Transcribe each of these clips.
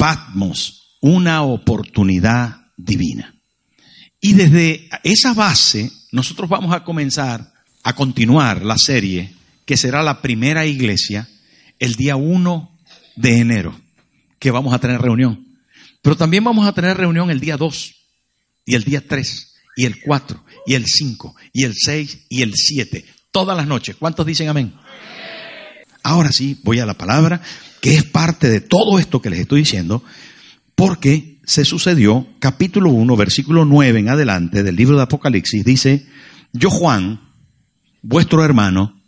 Patmos, una oportunidad divina. Y desde esa base, nosotros vamos a comenzar a continuar la serie que será la primera iglesia el día 1 de enero, que vamos a tener reunión. Pero también vamos a tener reunión el día 2 y el día 3 y el 4 y el 5 y el 6 y el 7, todas las noches. ¿Cuántos dicen amén? Ahora sí, voy a la palabra, que es parte de todo esto que les estoy diciendo, porque se sucedió, capítulo 1, versículo 9 en adelante del libro de Apocalipsis, dice, yo Juan, vuestro hermano,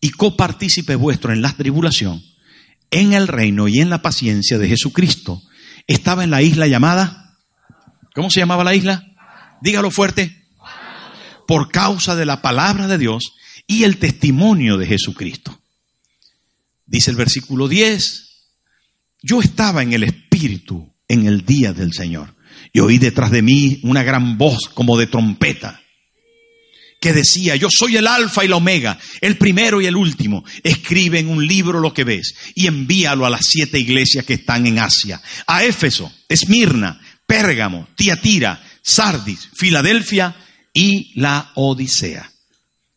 y copartícipe vuestro en la tribulación, en el reino y en la paciencia de Jesucristo, estaba en la isla llamada, ¿cómo se llamaba la isla? Dígalo fuerte. Por causa de la palabra de Dios y el testimonio de Jesucristo. Dice el versículo 10, yo estaba en el Espíritu en el día del Señor y oí detrás de mí una gran voz como de trompeta que decía, yo soy el alfa y la omega, el primero y el último. Escribe en un libro lo que ves y envíalo a las siete iglesias que están en Asia, a Éfeso, Esmirna, Pérgamo, Tiatira, Sardis, Filadelfia y la Odisea.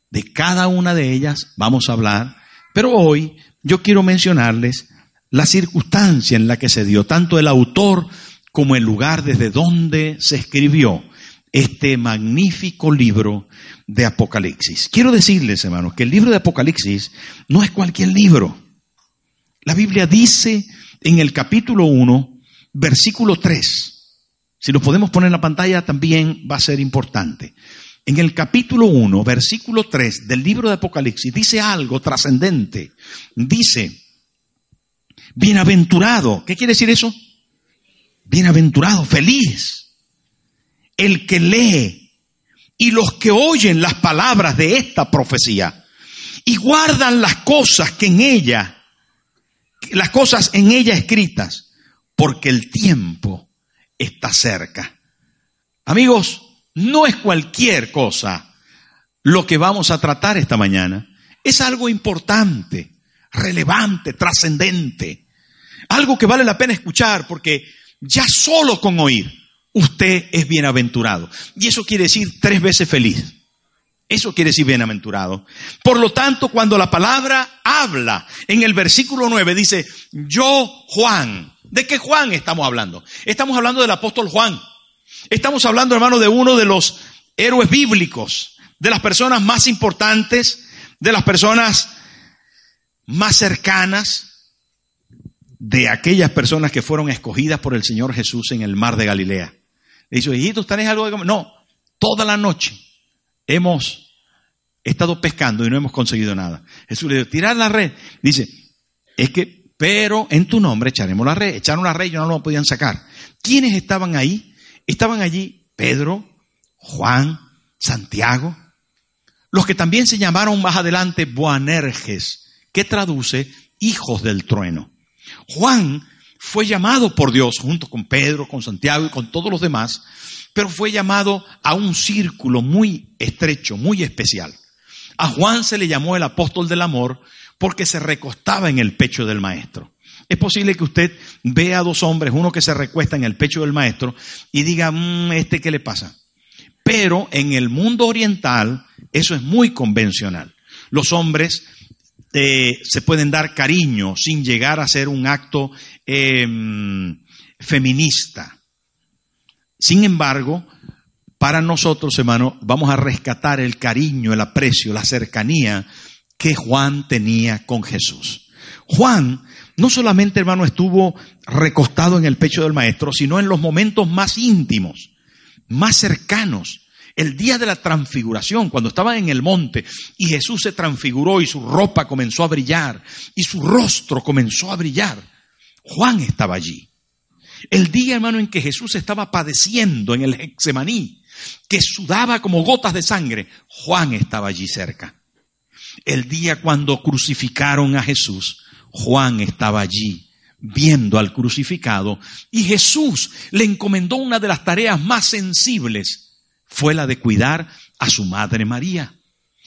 De cada una de ellas vamos a hablar, pero hoy yo quiero mencionarles la circunstancia en la que se dio tanto el autor como el lugar desde donde se escribió este magnífico libro de Apocalipsis. Quiero decirles, hermanos, que el libro de Apocalipsis no es cualquier libro. La Biblia dice en el capítulo 1, versículo 3, si lo podemos poner en la pantalla también va a ser importante. En el capítulo 1, versículo 3 del libro de Apocalipsis dice algo trascendente. Dice, bienaventurado, ¿qué quiere decir eso? Bienaventurado, feliz el que lee y los que oyen las palabras de esta profecía y guardan las cosas que en ella, las cosas en ella escritas, porque el tiempo está cerca. Amigos, no es cualquier cosa lo que vamos a tratar esta mañana. Es algo importante, relevante, trascendente. Algo que vale la pena escuchar porque ya solo con oír usted es bienaventurado. Y eso quiere decir tres veces feliz. Eso quiere decir bienaventurado. Por lo tanto, cuando la palabra habla en el versículo 9, dice, yo Juan. ¿De qué Juan estamos hablando? Estamos hablando del apóstol Juan. Estamos hablando, hermano, de uno de los héroes bíblicos, de las personas más importantes, de las personas más cercanas, de aquellas personas que fueron escogidas por el Señor Jesús en el mar de Galilea. Le dice, hijitos, ¿tenés algo de comer? No, toda la noche hemos estado pescando y no hemos conseguido nada. Jesús le dijo, tirar la red. Dice, es que, pero en tu nombre echaremos la red. Echaron la red y no lo podían sacar. ¿Quiénes estaban ahí? Estaban allí Pedro, Juan, Santiago, los que también se llamaron más adelante Boanerges, que traduce hijos del trueno. Juan fue llamado por Dios junto con Pedro, con Santiago y con todos los demás, pero fue llamado a un círculo muy estrecho, muy especial. A Juan se le llamó el apóstol del amor porque se recostaba en el pecho del maestro. Es posible que usted vea a dos hombres, uno que se recuesta en el pecho del maestro y diga, mmm, ¿este qué le pasa? Pero en el mundo oriental eso es muy convencional. Los hombres eh, se pueden dar cariño sin llegar a ser un acto em, feminista. Sin embargo, para nosotros, hermano, vamos a rescatar el cariño, el aprecio, la cercanía que Juan tenía con Jesús. Juan no solamente, hermano, estuvo recostado en el pecho del maestro, sino en los momentos más íntimos, más cercanos el día de la transfiguración, cuando estaban en el monte y Jesús se transfiguró y su ropa comenzó a brillar y su rostro comenzó a brillar, Juan estaba allí. El día, hermano, en que Jesús estaba padeciendo en el Hexemaní, que sudaba como gotas de sangre, Juan estaba allí cerca. El día cuando crucificaron a Jesús, Juan estaba allí viendo al crucificado y Jesús le encomendó una de las tareas más sensibles fue la de cuidar a su madre María.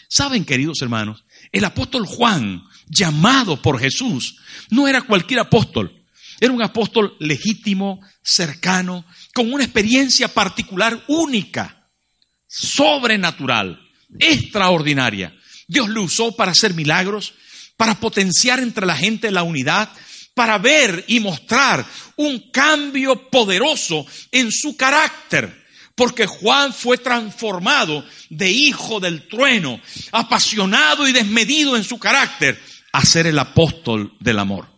Saben, queridos hermanos, el apóstol Juan, llamado por Jesús, no era cualquier apóstol. Era un apóstol legítimo, cercano, con una experiencia particular única, sobrenatural, extraordinaria. Dios lo usó para hacer milagros, para potenciar entre la gente la unidad, para ver y mostrar un cambio poderoso en su carácter. Porque Juan fue transformado de hijo del trueno, apasionado y desmedido en su carácter, a ser el apóstol del amor.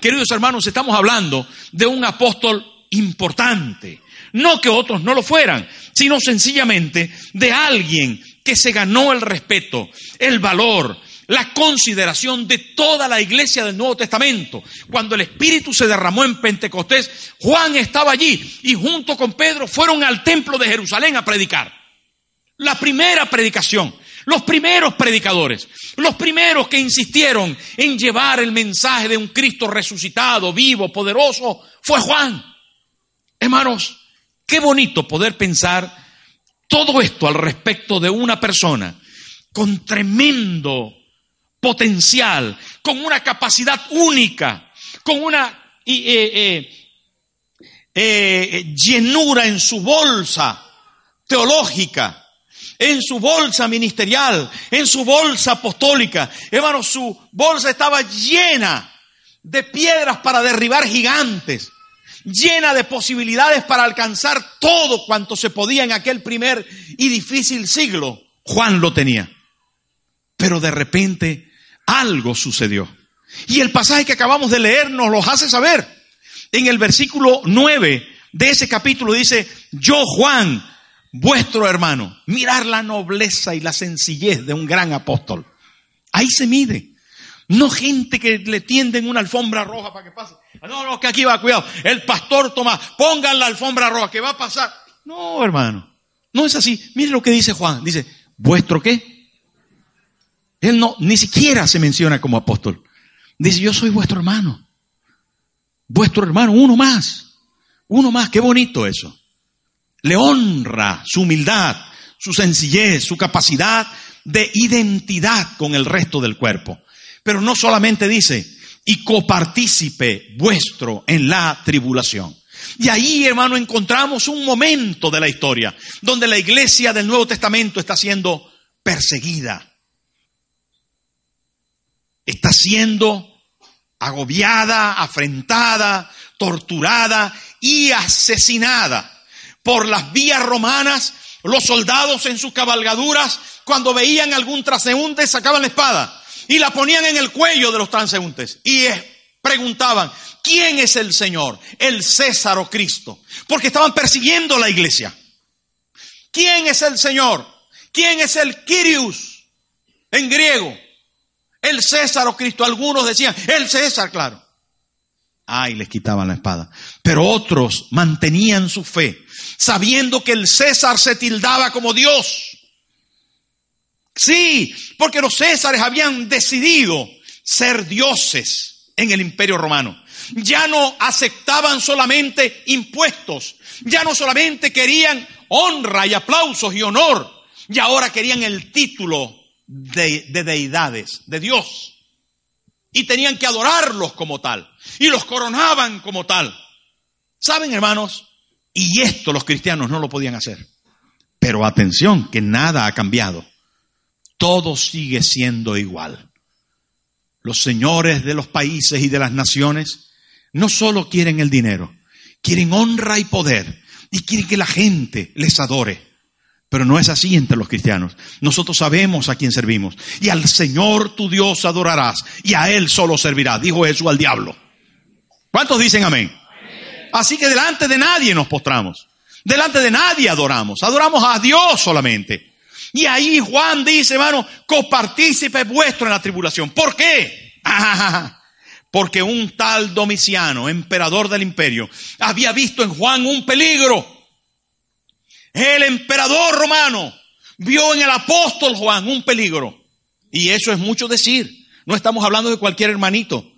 Queridos hermanos, estamos hablando de un apóstol importante. No que otros no lo fueran, sino sencillamente de alguien que se ganó el respeto, el valor, la consideración de toda la iglesia del Nuevo Testamento. Cuando el Espíritu se derramó en Pentecostés, Juan estaba allí y junto con Pedro fueron al templo de Jerusalén a predicar. La primera predicación, los primeros predicadores, los primeros que insistieron en llevar el mensaje de un Cristo resucitado, vivo, poderoso, fue Juan. Hermanos, qué bonito poder pensar todo esto al respecto de una persona con tremendo potencial, con una capacidad única, con una eh, eh, eh, llenura en su bolsa teológica, en su bolsa ministerial, en su bolsa apostólica. Hermano, su bolsa estaba llena de piedras para derribar gigantes, llena de posibilidades para alcanzar todo cuanto se podía en aquel primer y difícil siglo. Juan lo tenía. Pero de repente algo sucedió. Y el pasaje que acabamos de leer nos lo hace saber. En el versículo 9 de ese capítulo dice, yo Juan, vuestro hermano, mirar la nobleza y la sencillez de un gran apóstol. Ahí se mide. No gente que le tienden una alfombra roja para que pase. No, no, que aquí va, cuidado. El pastor Tomás, pongan la alfombra roja, que va a pasar. No, hermano. No es así. Mire lo que dice Juan. Dice, ¿vuestro qué? Él no, ni siquiera se menciona como apóstol. Dice, yo soy vuestro hermano. Vuestro hermano, uno más. Uno más, qué bonito eso. Le honra su humildad, su sencillez, su capacidad de identidad con el resto del cuerpo. Pero no solamente dice, y copartícipe vuestro en la tribulación. Y ahí, hermano, encontramos un momento de la historia donde la iglesia del Nuevo Testamento está siendo perseguida, está siendo agobiada, afrentada, torturada y asesinada por las vías romanas. Los soldados en sus cabalgaduras, cuando veían algún transeúnte, sacaban la espada y la ponían en el cuello de los transeúntes y preguntaban, ¿quién es el Señor? El César o Cristo. Porque estaban persiguiendo la iglesia. ¿Quién es el Señor? ¿Quién es el Kyrios en griego? El César o Cristo. Algunos decían, el César, claro. Ay, les quitaban la espada. Pero otros mantenían su fe, sabiendo que el César se tildaba como Dios. Sí, porque los Césares habían decidido ser dioses en el imperio romano. Ya no aceptaban solamente impuestos, ya no solamente querían honra y aplausos y honor, y ahora querían el título de, deidades, de Dios. Y tenían que adorarlos como tal. Y los coronaban como tal. ¿Saben, hermanos? Y esto los cristianos no lo podían hacer. Pero atención, que nada ha cambiado. Todo sigue siendo igual. Los señores de los países y de las naciones no solo quieren el dinero, quieren honra y poder y quieren que la gente les adore. Pero no es así entre los cristianos. Nosotros sabemos a quién servimos. Y al Señor tu Dios adorarás y a Él solo servirá, dijo Jesús al diablo. ¿Cuántos dicen amén? Así que delante de nadie nos postramos. Delante de nadie adoramos. Adoramos a Dios solamente. Y ahí Juan dice, hermano, copartícipe vuestro en la tribulación. ¿Por qué? porque un tal Domiciano, emperador del imperio, había visto en Juan un peligro el emperador romano vio en el apóstol Juan un peligro. Y eso es mucho decir. No estamos hablando de cualquier hermanito.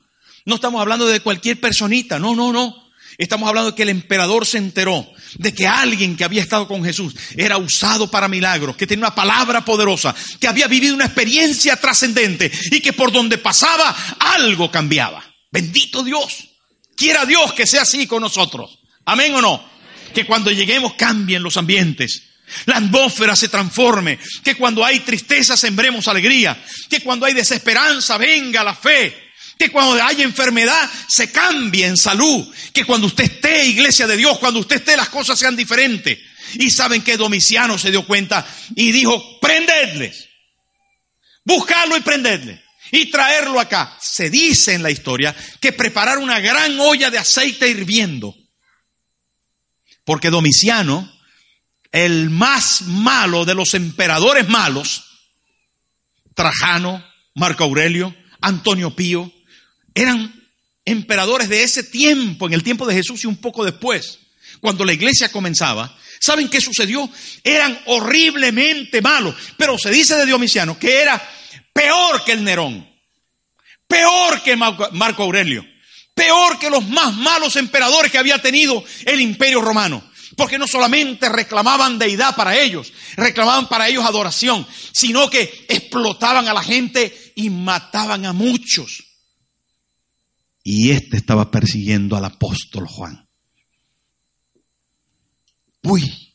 No estamos hablando de cualquier personita. No, no, no. Estamos hablando de que el emperador se enteró de que alguien que había estado con Jesús era usado para milagros, que tenía una palabra poderosa, que había vivido una experiencia trascendente y que por donde pasaba algo cambiaba. Bendito Dios. Quiera Dios que sea así con nosotros. Amén o no. Que cuando lleguemos cambien los ambientes. La atmósfera se transforme. Que cuando hay tristeza sembremos alegría. Que cuando hay desesperanza venga la fe. Que cuando hay enfermedad se cambie en salud. Que cuando usted esté, iglesia de Dios, cuando usted esté, las cosas sean diferentes. Y saben que Domiciano se dio cuenta y dijo, prendedles. Buscarlo y prendedle y traerlo acá. Se dice en la historia que preparar una gran olla de aceite hirviendo. Porque Domiciano, el más malo de los emperadores malos, Trajano, Marco Aurelio, Antonio Pío, eran emperadores de ese tiempo, en el tiempo de Jesús y un poco después, cuando la iglesia comenzaba. ¿Saben qué sucedió? Eran horriblemente malos, pero se dice de Domiciano que era peor que el Nerón, peor que Marco Aurelio, peor que los más malos emperadores que había tenido el imperio romano. Porque no solamente reclamaban deidad para ellos, reclamaban para ellos adoración, sino que explotaban a la gente y mataban a muchos. Y este estaba persiguiendo al apóstol Juan. Uy,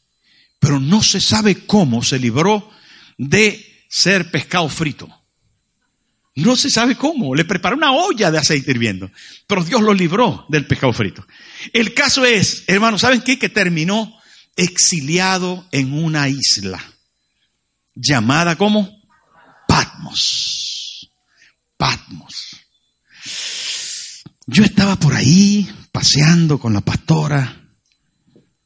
pero no se sabe cómo se libró de ser pescado frito. No se sabe cómo. Le preparó una olla de aceite hirviendo. Pero Dios lo libró del pescado frito. El caso es, hermanos, ¿saben qué? Que terminó exiliado en una isla llamada como Patmos. Patmos. Yo estaba por ahí paseando con la pastora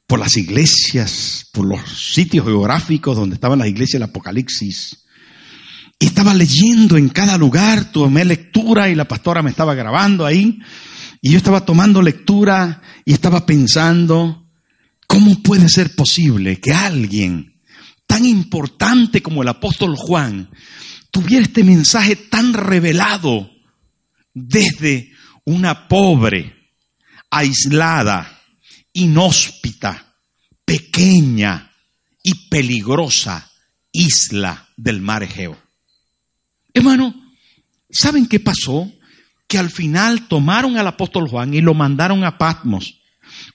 por las iglesias, por los sitios geográficos donde estaban las iglesias del Apocalipsis. Y estaba leyendo en cada lugar, tomé lectura y la pastora me estaba grabando ahí. Y yo estaba tomando lectura y estaba pensando, ¿cómo puede ser posible que alguien tan importante como el apóstol Juan tuviera este mensaje tan revelado desde una pobre, aislada, inhóspita, pequeña y peligrosa isla del mar Egeo? Hermano, ¿saben qué pasó? Que al final tomaron al apóstol Juan y lo mandaron a Patmos,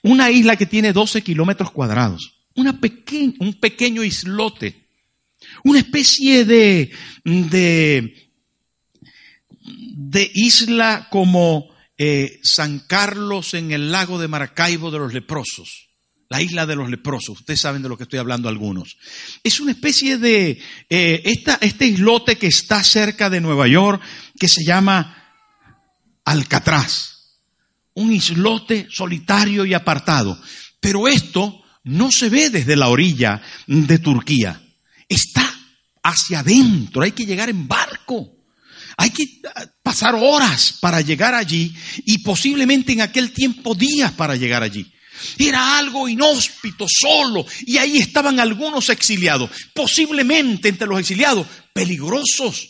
una isla que tiene 12 kilómetros cuadrados, una un pequeño islote, una especie de, de, de isla como eh, San Carlos en el lago de Maracaibo de los leprosos la isla de los leprosos. Ustedes saben de lo que estoy hablando algunos. Es una especie de, eh, este islote que está cerca de Nueva York, que se llama Alcatraz. Un islote solitario y apartado. Pero esto no se ve desde la orilla de Turquía. Está hacia adentro. Hay que llegar en barco. Hay que ah, pasar horas para llegar allí y posiblemente en aquel tiempo días para llegar allí. Era algo inhóspito, solo, y ahí estaban algunos exiliados, posiblemente entre los exiliados, peligrosos,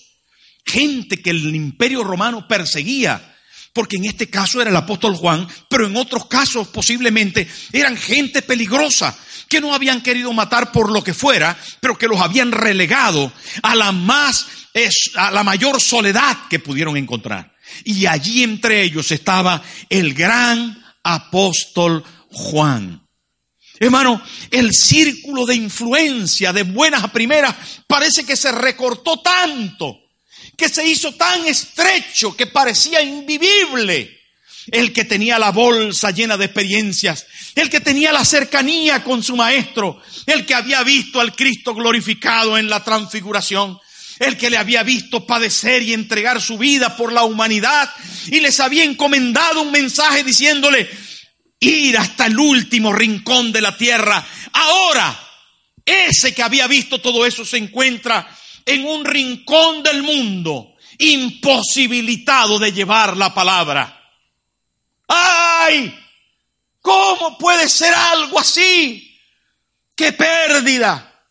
gente que el imperio romano perseguía, porque en este caso era el apóstol Juan, pero en otros casos posiblemente eran gente peligrosa, que no habían querido matar por lo que fuera, pero que los habían relegado a la más, a la mayor soledad que pudieron encontrar. Y allí entre ellos estaba el gran apóstol Juan. Hermano, el círculo de influencia de buenas a primeras parece que se recortó tanto, que se hizo tan estrecho que parecía invivible. El que tenía la bolsa llena de experiencias, el que tenía la cercanía con su maestro, el que había visto al Cristo glorificado en la transfiguración, el que le había visto padecer y entregar su vida por la humanidad y les había encomendado un mensaje diciéndole, ir hasta el último rincón de la tierra. Ahora, ese que había visto todo eso se encuentra en un rincón del mundo, imposibilitado de llevar la palabra. ¡Ay! ¿Cómo puede ser algo así? ¡Qué pérdida!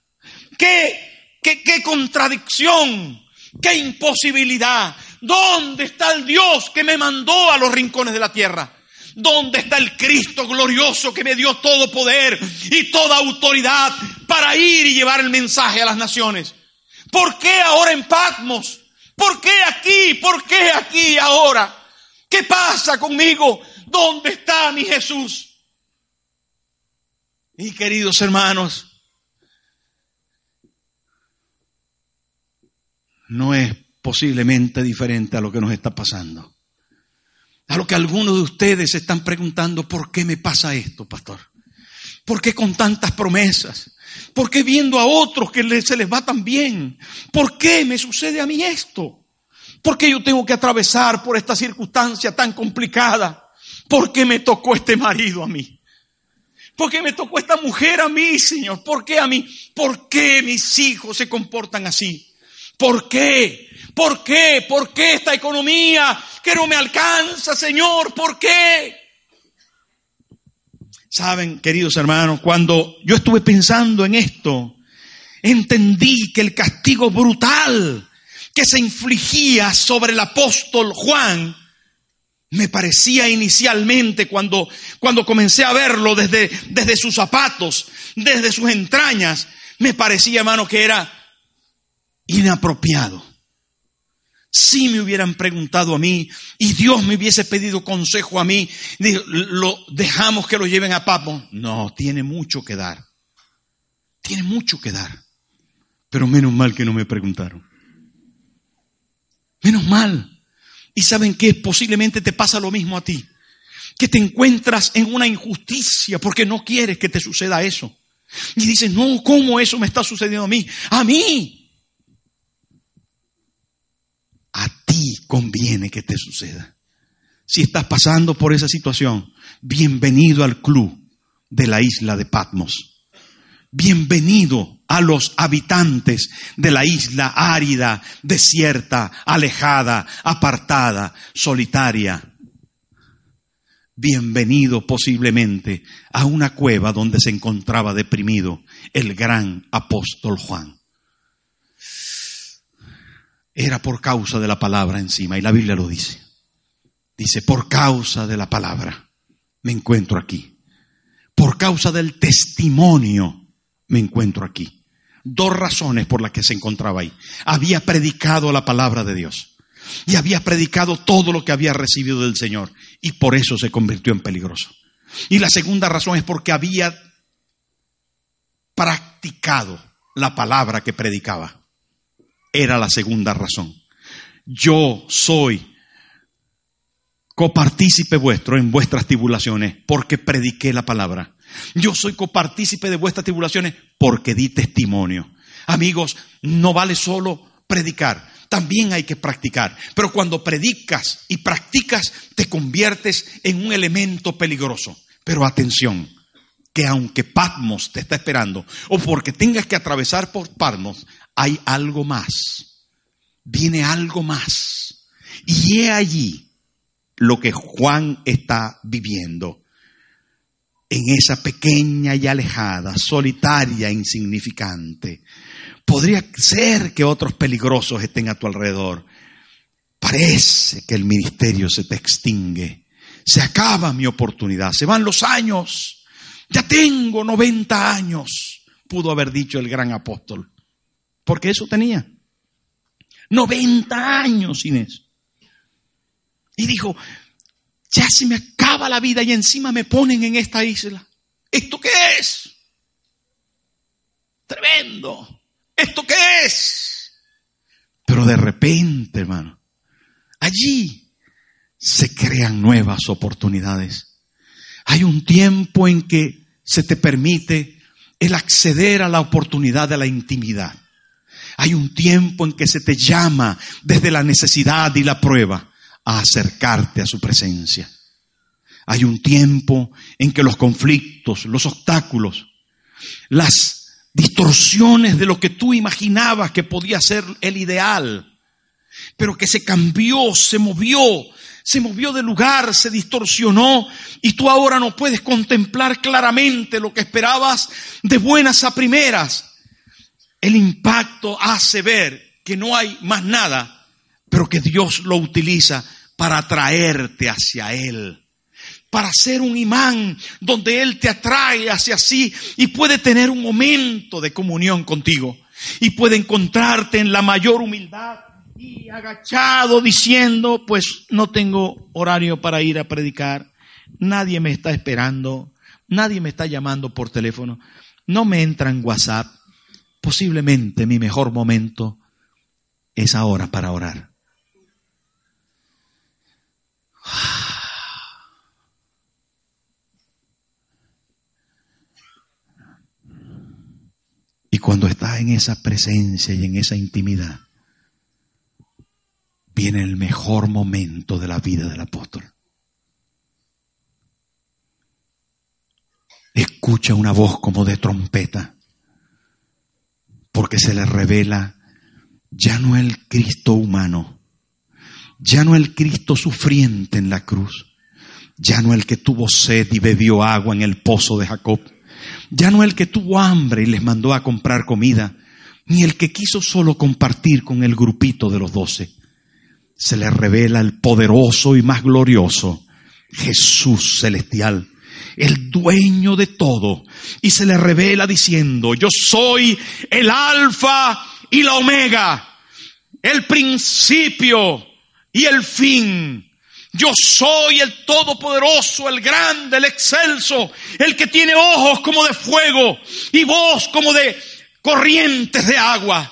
¡Qué, qué, qué contradicción! ¡Qué imposibilidad! ¿Dónde está el Dios que me mandó a los rincones de la tierra? ¿Dónde está el Cristo glorioso que me dio todo poder y toda autoridad para ir y llevar el mensaje a las naciones? ¿Por qué ahora en Patmos? ¿Por qué aquí? ¿Por qué aquí ahora? ¿Qué pasa conmigo? ¿Dónde está mi Jesús? Y queridos hermanos, no es posiblemente diferente a lo que nos está pasando. A lo que algunos de ustedes están preguntando, ¿por qué me pasa esto, pastor? ¿Por qué con tantas promesas? ¿Por qué viendo a otros que se les va tan bien? ¿Por qué me sucede a mí esto? ¿Por qué yo tengo que atravesar por esta circunstancia tan complicada? ¿Por qué me tocó este marido a mí? ¿Por qué me tocó esta mujer a mí, Señor? ¿Por qué a mí? ¿Por qué mis hijos se comportan así? ¿Por qué? ¿Por qué? ¿Por qué esta economía que no me alcanza, Señor? ¿Por qué? Saben, queridos hermanos, cuando yo estuve pensando en esto, entendí que el castigo brutal que se infligía sobre el apóstol Juan me parecía inicialmente cuando, cuando comencé a verlo desde, desde sus zapatos, desde sus entrañas, me parecía, hermano, que era inapropiado. Si me hubieran preguntado a mí y Dios me hubiese pedido consejo a mí, lo dejamos que lo lleven a Papo. No, tiene mucho que dar. Tiene mucho que dar. Pero menos mal que no me preguntaron. Menos mal. Y saben que posiblemente te pasa lo mismo a ti. Que te encuentras en una injusticia porque no quieres que te suceda eso. Y dices, no, ¿cómo eso me está sucediendo a mí? A mí. Conviene que te suceda. Si estás pasando por esa situación, bienvenido al club de la isla de Patmos. Bienvenido a los habitantes de la isla árida, desierta, alejada, apartada, solitaria. Bienvenido posiblemente a una cueva donde se encontraba deprimido el gran apóstol Juan era por causa de la palabra encima, y la Biblia lo dice. Dice, por causa de la palabra me encuentro aquí. Por causa del testimonio me encuentro aquí. Dos razones por las que se encontraba ahí. Había predicado la palabra de Dios y había predicado todo lo que había recibido del Señor y por eso se convirtió en peligroso. Y la segunda razón es porque había practicado la palabra que predicaba era la segunda razón. Yo soy copartícipe vuestro en vuestras tribulaciones porque prediqué la palabra. Yo soy copartícipe de vuestras tribulaciones porque di testimonio. Amigos, no vale solo predicar, también hay que practicar. Pero cuando predicas y practicas, te conviertes en un elemento peligroso. Pero atención, que aunque Patmos te está esperando, o porque tengas que atravesar por Patmos, hay algo más. Viene algo más. Y he allí lo que Juan está viviendo en esa pequeña y alejada, solitaria, insignificante. Podría ser que otros peligrosos estén a tu alrededor. Parece que el ministerio se te extingue. Se acaba mi oportunidad. Se van los años. Ya tengo 90 años, pudo haber dicho el gran apóstol. Porque eso tenía. 90 años, Inés. Y dijo, ya se me acaba la vida y encima me ponen en esta isla. ¿Esto qué es? Tremendo. ¿Esto qué es? Pero de repente, hermano, allí se crean nuevas oportunidades. Hay un tiempo en que se te permite el acceder a la oportunidad de la intimidad. Hay un tiempo en que se te llama desde la necesidad y la prueba a acercarte a su presencia. Hay un tiempo en que los conflictos, los obstáculos, las distorsiones de lo que tú imaginabas que podía ser el ideal, pero que se cambió, se movió, se movió de lugar, se distorsionó y tú ahora no puedes contemplar claramente lo que esperabas de buenas a primeras el impacto hace ver que no hay más nada, pero que Dios lo utiliza para atraerte hacia Él. Para ser un imán donde Él te atrae hacia sí y puede tener un momento de comunión contigo. Y puede encontrarte en la mayor humildad y agachado diciendo, pues no tengo horario para ir a predicar, nadie me está esperando, nadie me está llamando por teléfono, no me entra en WhatsApp, posiblemente mi mejor momento es ahora para orar. Y cuando está en esa presencia y en esa intimidad, viene el mejor momento de la vida del apóstol. Escucha una voz como de trompeta, porque se le revela ya no el Cristo humano, ya no el Cristo sufriente en la cruz, ya no el que tuvo sed y bebió agua en el pozo de Jacob, ya no el que tuvo hambre y les mandó a comprar comida, ni el que quiso solo compartir con el grupito de los doce. Se le revela el poderoso y más glorioso Jesús celestial, el dueño de todo, y se le revela diciendo, yo soy el alfa y la omega, el principio y el fin. Yo soy el todopoderoso, el grande, el excelso, el que tiene ojos como de fuego y voz como de corrientes de agua.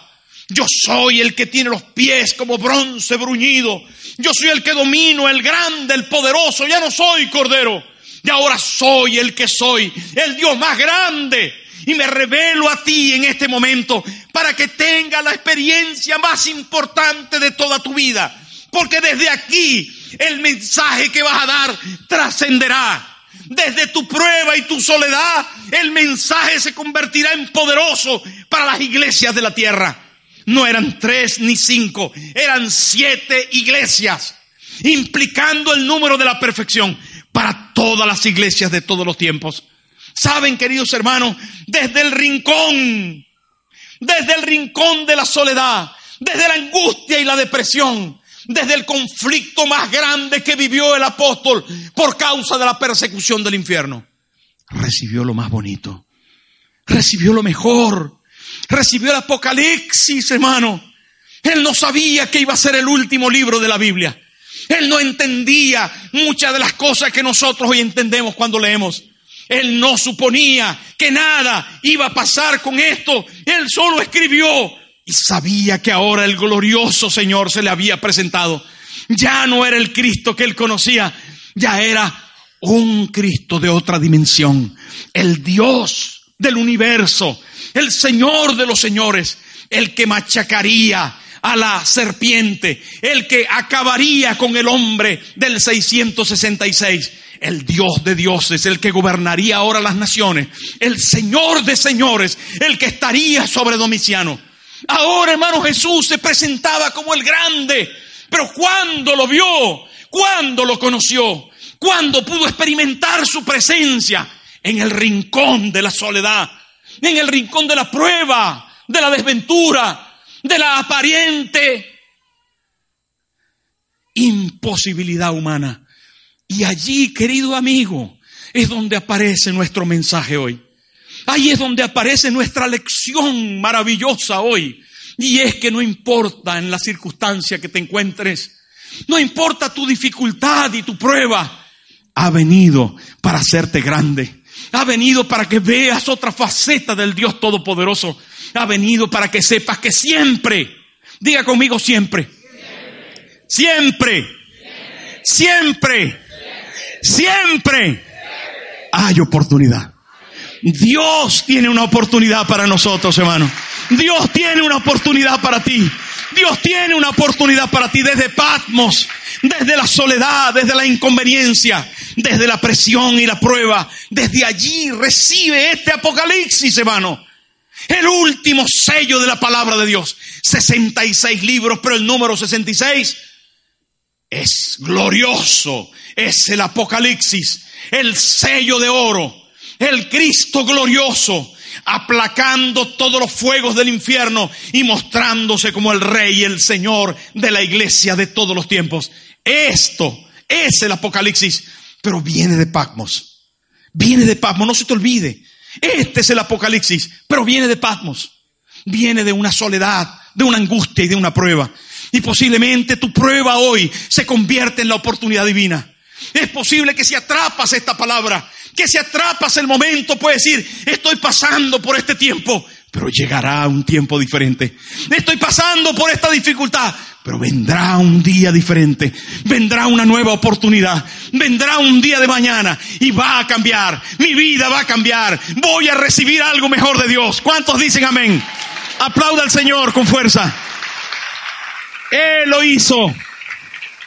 Yo soy el que tiene los pies como bronce bruñido. Yo soy el que domino, el grande, el poderoso. Ya no soy cordero. Y ahora soy el que soy, el Dios más grande. Y me revelo a ti en este momento para que tenga la experiencia más importante de toda tu vida. Porque desde aquí el mensaje que vas a dar trascenderá. Desde tu prueba y tu soledad, el mensaje se convertirá en poderoso para las iglesias de la tierra. No eran tres ni cinco, eran siete iglesias, implicando el número de la perfección para todas las iglesias de todos los tiempos. Saben, queridos hermanos, desde el rincón, desde el rincón de la soledad, desde la angustia y la depresión, desde el conflicto más grande que vivió el apóstol por causa de la persecución del infierno, recibió lo más bonito, recibió lo mejor, recibió el Apocalipsis, hermano. Él no sabía que iba a ser el último libro de la Biblia. Él no entendía muchas de las cosas que nosotros hoy entendemos cuando leemos. Él no suponía que nada iba a pasar con esto. Él solo escribió y sabía que ahora el glorioso Señor se le había presentado. Ya no era el Cristo que él conocía, ya era un Cristo de otra dimensión. El Dios del universo, el Señor de los señores, el que machacaría a la serpiente, el que acabaría con el hombre del 666, el Dios de dioses, el que gobernaría ahora las naciones, el Señor de señores, el que estaría sobre Domiciano. Ahora, hermano, Jesús se presentaba como el grande, pero ¿cuándo lo vio? ¿Cuándo lo conoció? ¿Cuándo pudo experimentar su presencia? En el rincón de la soledad, en el rincón de la prueba, de la desventura, de la aparente imposibilidad humana. Y allí, querido amigo, es donde aparece nuestro mensaje hoy. Ahí es donde aparece nuestra lección maravillosa hoy. Y es que no importa en la circunstancia que te encuentres, no importa tu dificultad y tu prueba, ha venido para hacerte grande. Ha venido para que veas otra faceta del Dios Todopoderoso ha venido para que sepas que siempre, diga conmigo siempre, siempre, siempre, siempre, hay oportunidad. Dios tiene una oportunidad para nosotros, hermano. Dios tiene una oportunidad para ti. Dios tiene una oportunidad para ti desde Patmos, desde la soledad, desde la inconveniencia, desde la presión y la prueba. Desde allí recibe este apocalipsis, hermano. El último sello de la palabra de Dios. 66 libros, pero el número 66 es glorioso. Es el Apocalipsis, el sello de oro, el Cristo glorioso, aplacando todos los fuegos del infierno y mostrándose como el Rey y el Señor de la iglesia de todos los tiempos. Esto es el Apocalipsis, pero viene de Patmos. Viene de Patmos, no se te olvide. Este es el Apocalipsis, pero viene de Patmos. Viene de una soledad, de una angustia y de una prueba. Y posiblemente tu prueba hoy se convierte en la oportunidad divina. Es posible que si atrapas esta palabra, que si atrapas el momento, puedes decir, estoy pasando por este tiempo, pero llegará un tiempo diferente. Estoy pasando por esta dificultad, pero vendrá un día diferente. Vendrá una nueva oportunidad. Vendrá un día de mañana y va a cambiar. Mi vida va a cambiar. Voy a recibir algo mejor de Dios. ¿Cuántos dicen amén? Aplauda al Señor con fuerza. Él lo hizo.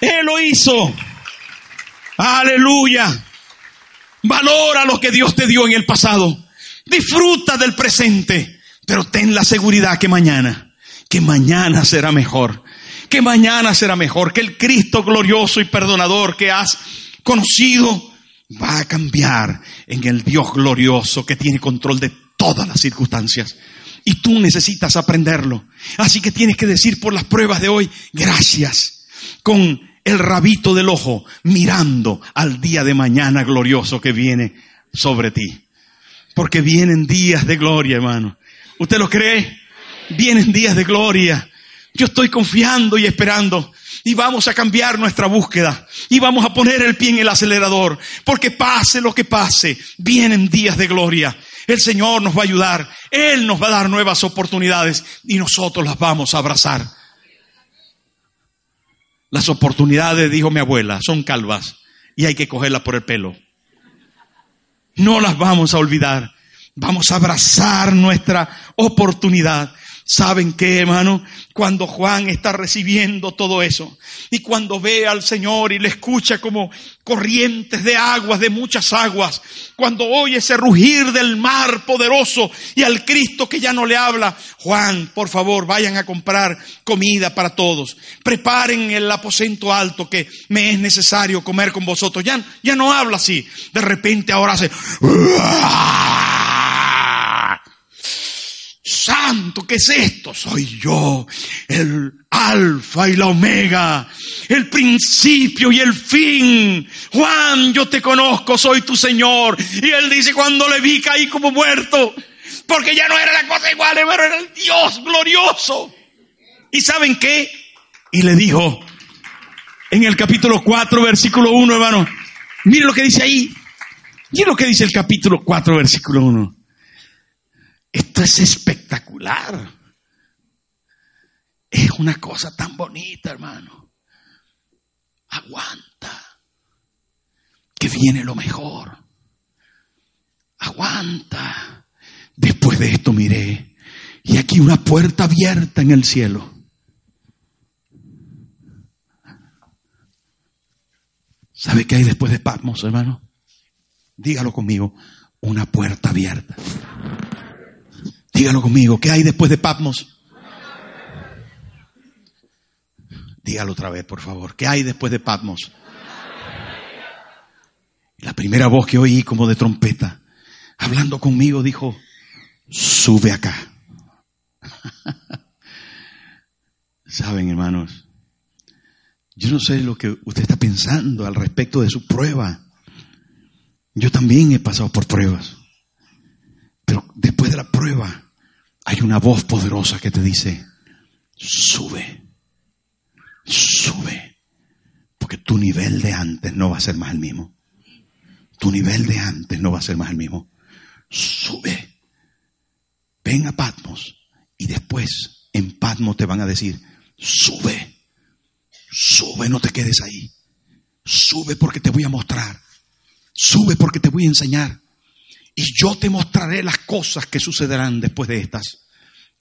Él lo hizo. Aleluya. Valora lo que Dios te dio en el pasado. Disfruta del presente. Pero ten la seguridad que mañana, que mañana será mejor, que mañana será mejor, que el Cristo glorioso y perdonador que has conocido va a cambiar en el Dios glorioso que tiene control de todas las circunstancias. Y tú necesitas aprenderlo. Así que tienes que decir por las pruebas de hoy, gracias, con el rabito del ojo, mirando al día de mañana glorioso que viene sobre ti. Porque vienen días de gloria, hermano. ¿Usted lo cree? Vienen días de gloria. Yo estoy confiando y esperando. Y vamos a cambiar nuestra búsqueda. Y vamos a poner el pie en el acelerador. Porque pase lo que pase, vienen días de gloria. El Señor nos va a ayudar. Él nos va a dar nuevas oportunidades. Y nosotros las vamos a abrazar. Las oportunidades, dijo mi abuela, son calvas. Y hay que cogerlas por el pelo. No las vamos a olvidar. Vamos a abrazar nuestra oportunidad. ¿Saben qué, hermano? Cuando Juan está recibiendo todo eso y cuando ve al Señor y le escucha como corrientes de aguas, de muchas aguas, cuando oye ese rugir del mar poderoso y al Cristo que ya no le habla, Juan, por favor, vayan a comprar comida para todos. Preparen el aposento alto que me es necesario comer con vosotros. Ya, ya no habla así. De repente ahora hace... Santo, ¿qué es esto? Soy yo, el alfa y la omega, el principio y el fin. Juan, yo te conozco, soy tu Señor. Y él dice, cuando le vi caí como muerto, porque ya no era la cosa igual, pero era el Dios glorioso. ¿Y saben qué? Y le dijo, en el capítulo 4, versículo 1, hermano, mire lo que dice ahí. Mire lo que dice el capítulo 4, versículo 1. Esto es espectacular. Es una cosa tan bonita, hermano. Aguanta. Que viene lo mejor. Aguanta. Después de esto miré. Y aquí una puerta abierta en el cielo. ¿Sabe qué hay después de Patmos, hermano? Dígalo conmigo. Una puerta abierta. Dígalo conmigo, ¿qué hay después de Patmos? Dígalo otra vez, por favor. ¿Qué hay después de Patmos? La primera voz que oí como de trompeta, hablando conmigo, dijo, sube acá. Saben, hermanos, yo no sé lo que usted está pensando al respecto de su prueba. Yo también he pasado por pruebas. Pero después de la prueba, hay una voz poderosa que te dice, sube, sube, porque tu nivel de antes no va a ser más el mismo. Tu nivel de antes no va a ser más el mismo. Sube. Ven a Patmos y después en Patmos te van a decir, sube, sube, no te quedes ahí. Sube porque te voy a mostrar. Sube porque te voy a enseñar. Y yo te mostraré las cosas que sucederán después de estas.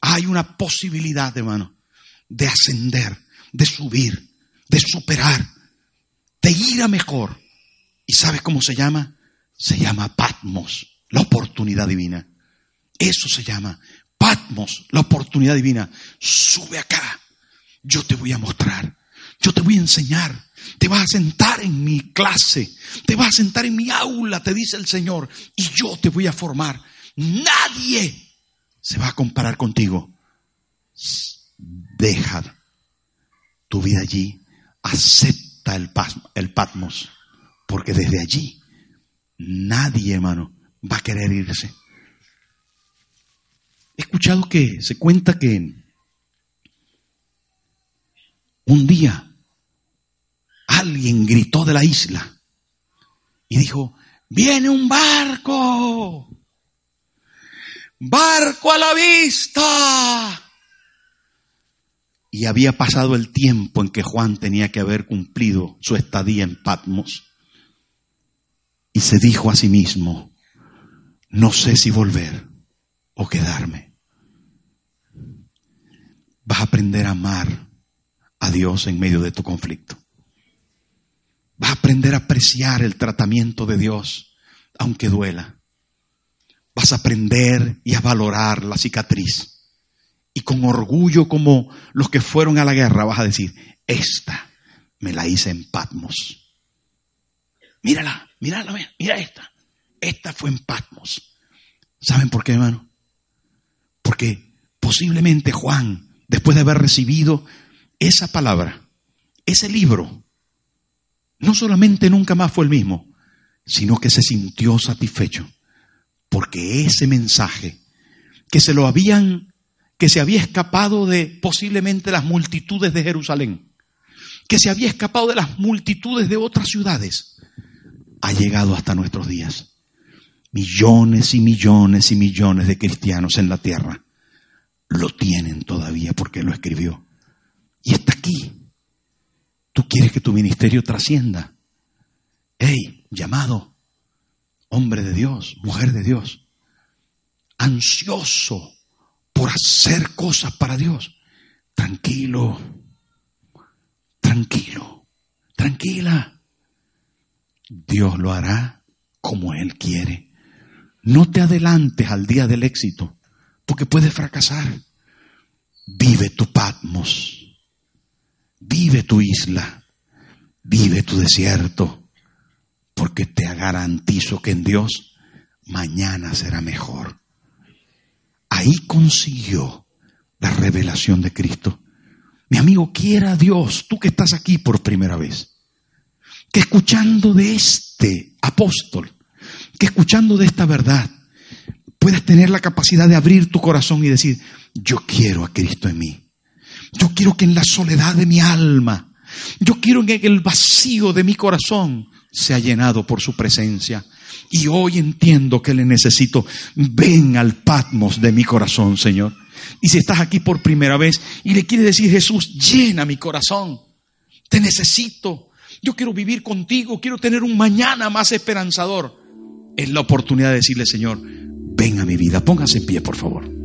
Hay una posibilidad, hermano, de ascender, de subir, de superar, de ir a mejor. ¿Y sabes cómo se llama? Se llama Patmos, la oportunidad divina. Eso se llama Patmos, la oportunidad divina. Sube acá. Yo te voy a mostrar. Yo te voy a enseñar. Te vas a sentar en mi clase, te vas a sentar en mi aula, te dice el Señor, y yo te voy a formar. Nadie se va a comparar contigo. Deja tu vida allí, acepta el, el Patmos, porque desde allí nadie, hermano, va a querer irse. He escuchado que se cuenta que un día alguien gritó de la isla y dijo, viene un barco, barco a la vista. Y había pasado el tiempo en que Juan tenía que haber cumplido su estadía en Patmos. Y se dijo a sí mismo, no sé si volver o quedarme. Vas a aprender a amar a Dios en medio de tu conflicto. Vas a aprender a apreciar el tratamiento de Dios, aunque duela. Vas a aprender y a valorar la cicatriz. Y con orgullo como los que fueron a la guerra vas a decir, esta me la hice en Patmos. Mírala, mírala, mira esta. Esta fue en Patmos. ¿Saben por qué, hermano? Porque posiblemente Juan, después de haber recibido esa palabra, ese libro, no solamente nunca más fue el mismo, sino que se sintió satisfecho, porque ese mensaje que se lo habían, que se había escapado de posiblemente las multitudes de Jerusalén, que se había escapado de las multitudes de otras ciudades, ha llegado hasta nuestros días. Millones y millones y millones de cristianos en la tierra lo tienen todavía porque lo escribió. Y está aquí. Tú quieres que tu ministerio trascienda. Hey, llamado, hombre de Dios, mujer de Dios, ansioso por hacer cosas para Dios. Tranquilo, tranquilo, tranquila. Dios lo hará como Él quiere. No te adelantes al día del éxito, porque puedes fracasar. Vive tu Patmos. Tu isla, vive tu desierto, porque te garantizo que en Dios mañana será mejor. Ahí consiguió la revelación de Cristo. Mi amigo, quiera Dios, tú que estás aquí por primera vez, que escuchando de este apóstol, que escuchando de esta verdad, puedas tener la capacidad de abrir tu corazón y decir, yo quiero a Cristo en mí. Yo quiero que en la soledad de mi alma, yo quiero que el vacío de mi corazón sea llenado por su presencia. Y hoy entiendo que le necesito. Ven al Patmos de mi corazón, Señor. Y si estás aquí por primera vez y le quieres decir, Jesús, llena mi corazón. Te necesito. Yo quiero vivir contigo. Quiero tener un mañana más esperanzador. Es la oportunidad de decirle, Señor, ven a mi vida. Póngase en pie, por favor.